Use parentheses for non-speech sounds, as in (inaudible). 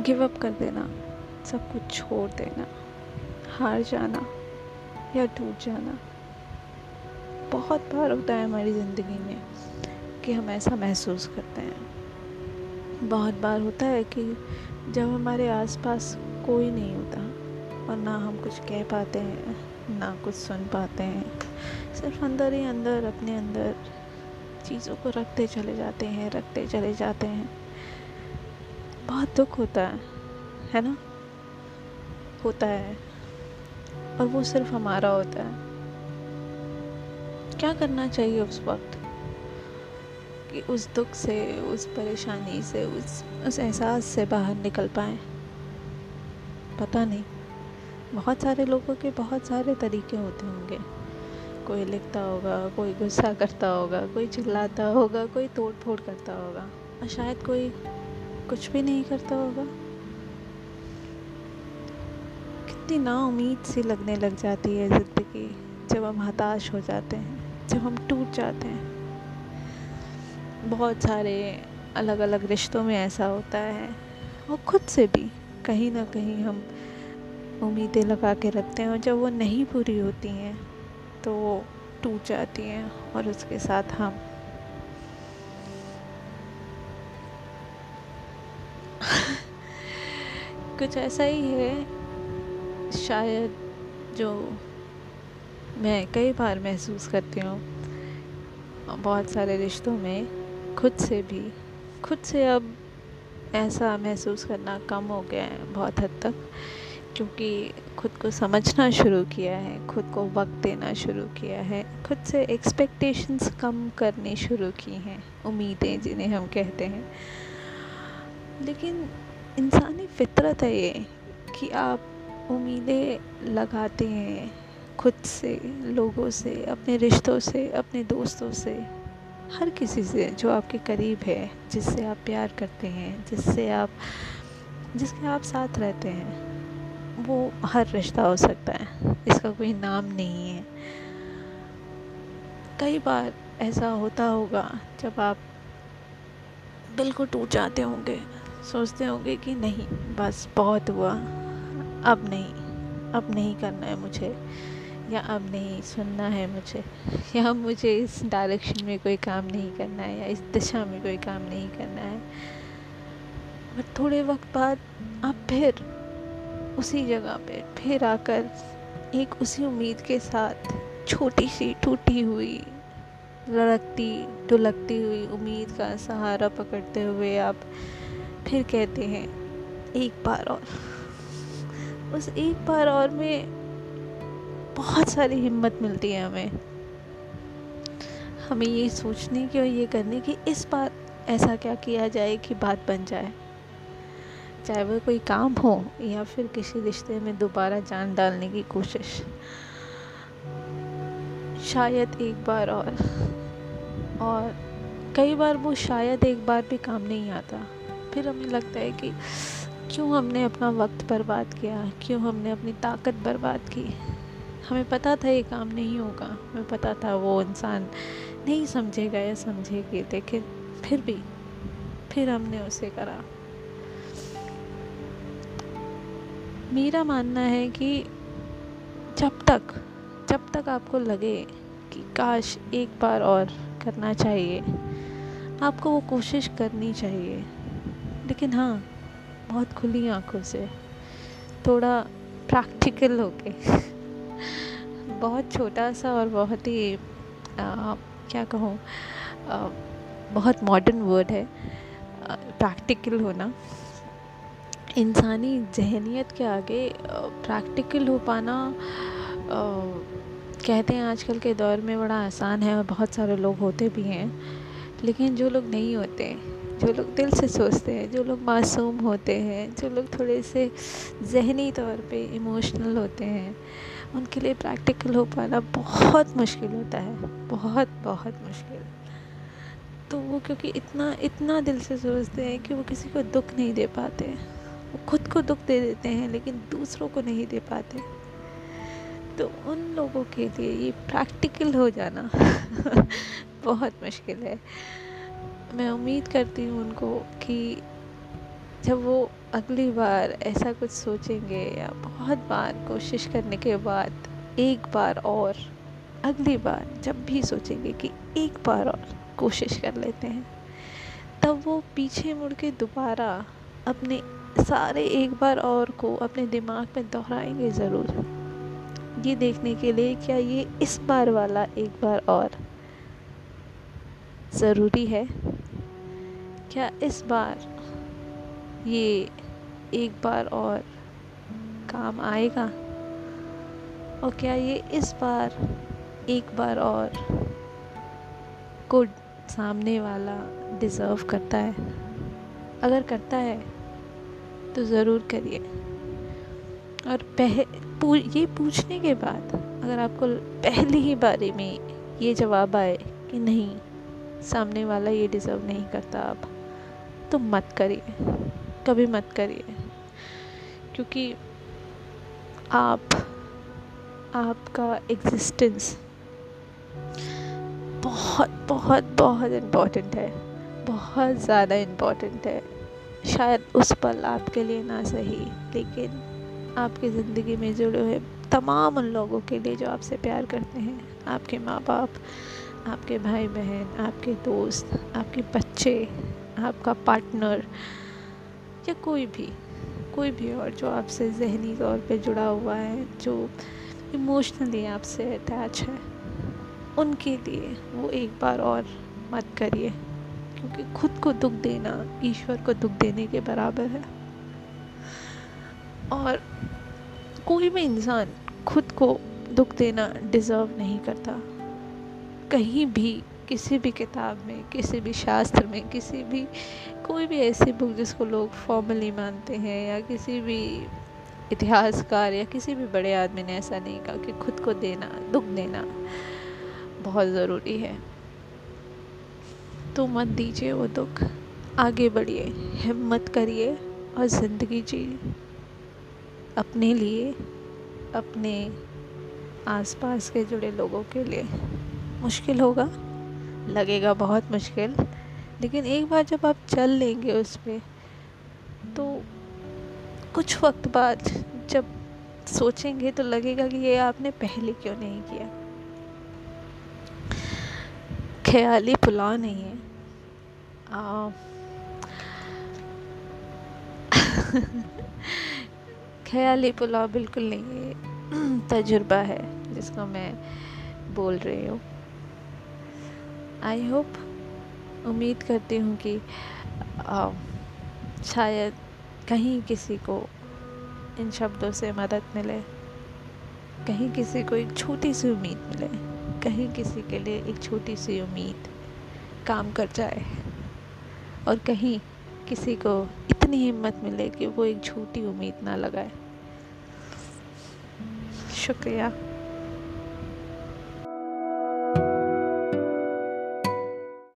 Give up कर देना, सब कुछ छोड़ देना, हार जाना या टूट जाना। बहुत बार होता है हमारी ज़िंदगी में कि हम ऐसा महसूस करते हैं। बहुत बार होता है कि जब हमारे आसपास कोई नहीं होता और ना हम कुछ कह पाते हैं, ना कुछ सुन पाते हैं, सिर्फ़ अंदर ही अंदर, अपने अंदर चीज़ों को रखते चले जाते हैं, रखते चले जाते हैं। बहुत दुख होता है है ना? होता है। और वो सिर्फ़ हमारा होता है। क्या करना चाहिए उस वक्त? कि उस दुख से, उस परेशानी से, उस उस एहसास से बाहर निकल पाए। पता नहीं। बहुत सारे लोगों के बहुत सारे तरीके होते होंगे। कोई लिखता होगा, कोई गुस्सा करता होगा, कोई चिल्लाता होगा, कोई तोड़ फोड़ करता होगा। और शायद कोई कुछ भी नहीं करता होगा। कितनी ना उम्मीद सी लगने लग जाती है ज़िंदगी, जब हम हताश हो जाते हैं, जब हम टूट जाते हैं। बहुत सारे अलग अलग रिश्तों में ऐसा होता है, और ख़ुद से भी कहीं ना कहीं हम उम्मीदें लगा के रखते हैं, और जब वो नहीं पूरी होती हैं तो वो टूट जाती हैं, और उसके साथ हम कुछ ऐसा ही है, शायद, जो मैं कई बार महसूस करती हूँ। बहुत सारे रिश्तों में खुद से भी, खुद से अब ऐसा महसूस करना कम हो गया है बहुत हद तक, क्योंकि खुद को समझना शुरू किया है, खुद को वक्त देना शुरू किया है, खुद से एक्सपेक्टेशंस कम करनी शुरू की हैं, उम्मीदें जिन्हें हम कहते हैं। लेकिन इंसानी फितरत है ये कि आप उम्मीदें लगाते हैं खुद से, लोगों से, अपने रिश्तों से, अपने दोस्तों से। हर किसी से जो आपके करीब है, जिससे आप प्यार करते हैं, जिससे आप, जिसके आप साथ रहते हैं, वो हर रिश्ता हो सकता है। इसका कोई नाम नहीं है। कई बार ऐसा होता होगा जब आप बिल्कुल टूट जाते होंगे। सोचते होंगे कि नहीं, बस बहुत हुआ। अब नहीं अब नहीं करना है मुझे, या अब नहीं सुनना है मुझे, या मुझे इस डायरेक्शन में कोई काम नहीं करना है, या इस दिशा में कोई काम नहीं करना है। और थोड़े वक्त बाद आप फिर उसी जगह पे, फिर आकर एक उसी उम्मीद के साथ छोटी सी टूटी हुई, लड़कती, डुलकती हुई उम्मीद का सहारा पकड़ते हुए आप फिर कहते हैं, एक बार और। उस एक बार और में बहुत सारी हिम्मत मिलती है हमें। हमें ये सोचने की और ये करने की, इस बार ऐसा क्या किया जाए कि बात बन जाए। चाहे वह कोई काम हो या फिर किसी रिश्ते में दोबारा जान डालने की कोशिश। शायद एक बार और। और कई बार वो शायद एक बार भी काम नहीं आता। फिर हमें लगता है कि क्यों हमने अपना वक्त बर्बाद किया? क्यों हमने अपनी ताकत बर्बाद की? हमें पता था ये काम नहीं होगा। हमें पता था वो इंसान नहीं समझेगा या समझेगी। लेकिन फिर भी, फिर हमने उसे करा। मेरा मानना है कि जब तक जब तक आपको लगे कि काश एक बार और करना चाहिए, आपको वो कोशिश करनी चाहिए। लेकिन हाँ बहुत खुली आँखों से। थोड़ा प्रैक्टिकल हो होके। बहुत छोटा सा और बहुत ही आ, क्या कहूँ बहुत मॉडर्न वर्ड है प्रैक्टिकल होना। इंसानी जहनीत के आगे प्रैक्टिकल हो पाना आ, कहते हैं आजकल के दौर में बड़ा आसान है और बहुत सारे लोग होते भी हैं लेकिन जो लोग नहीं होते जो लोग दिल से सोचते हैं, जो लोग मासूम होते हैं, जो लोग थोड़े से जहनी तौर पे इमोशनल होते हैं, उनके लिए प्रैक्टिकल हो पाना बहुत मुश्किल होता है। बहुत बहुत मुश्किल। तो वो क्योंकि इतना इतना दिल से सोचते हैं कि वो किसी को दुख नहीं दे पाते। वो खुद को दुख दे देते हैं, लेकिन दूसरों को नहीं दे पाते। तो उन लोगों के लिए ये प्रैक्टिकल हो जाना (laughs) बहुत मुश्किल है। मैं उम्मीद करती हूँ उनको कि जब वो अगली बार ऐसा कुछ सोचेंगे या बहुत बार कोशिश करने के बाद एक बार और, अगली बार जब भी सोचेंगे कि एक बार और कोशिश कर लेते हैं, तब वो पीछे मुड़ के दोबारा अपने सारे एक बार और को अपने दिमाग में दोहराएँगे ज़रूर। ये देखने के लिए क्या ये इस बार वाला एक बार और ज़रूरी है? क्या इस बार ये एक बार और काम आएगा? और क्या ये इस बार एक बार और को सामने वाला डिज़र्व करता है? अगर करता है तो ज़रूर करिए। और पह पू, ये पूछने के बाद अगर आपको पहली ही बारे में ये जवाब आए कि नहीं सामने वाला ये डिज़र्व नहीं करता आप तो मत करिए, कभी मत करिए। क्योंकि आप, आपका एग्जिस्टेंस बहुत बहुत बहुत इम्पोर्टेंट है। बहुत ज़्यादा इम्पोर्टेंट है। शायद उस पल आपके लिए ना सही, लेकिन आपकी ज़िंदगी में जुड़े हुए तमाम उन लोगों के लिए जो आपसे प्यार करते हैं, आपके माँ बाप आपके भाई बहन आपके दोस्त, आपके बच्चे आपका पार्टनर या कोई भी कोई भी और जो आपसे जहनी तौर पे जुड़ा हुआ है, जो इमोशनली आपसे अटैच है, उनके लिए वो एक बार और मत करिए, क्योंकि खुद को दुख देना ईश्वर को दुख देने के बराबर है। और कोई भी इंसान खुद को दुख देना डिज़र्व नहीं करता। कहीं भी किसी भी किताब में, किसी भी शास्त्र में, किसी भी, कोई भी ऐसी बुक जिसको लोग फॉर्मली मानते हैं या किसी भी इतिहासकार या किसी भी बड़े आदमी ने ऐसा नहीं कहा कि खुद को देना, दुख देना बहुत ज़रूरी है। तो मत दीजिए वो दुख, आगे बढ़िए, हिम्मत करिए और ज़िंदगी जी, अपने लिए, अपने आसपास के जुड़े लोगों के लिए। मुश्किल होगा। लगेगा बहुत मुश्किल। लेकिन एक बार जब आप चल लेंगे उस पर तो कुछ वक्त बाद जब सोचेंगे तो लगेगा कि ये आपने पहले क्यों नहीं किया। ख्याली पुलाव नहीं है। आ, (laughs) ख्याली पुलाव बिल्कुल नहीं है। (clears throat) तजुर्बा है जिसको मैं बोल रही हूँ। आई होप उम्मीद करती हूँ कि शायद कहीं किसी को इन शब्दों से मदद मिले। कहीं किसी को एक छोटी सी उम्मीद मिले। कहीं किसी के लिए एक छोटी सी उम्मीद काम कर जाए। और कहीं किसी को इतनी हिम्मत मिले कि वो एक छोटी उम्मीद ना लगाए। शुक्रिया।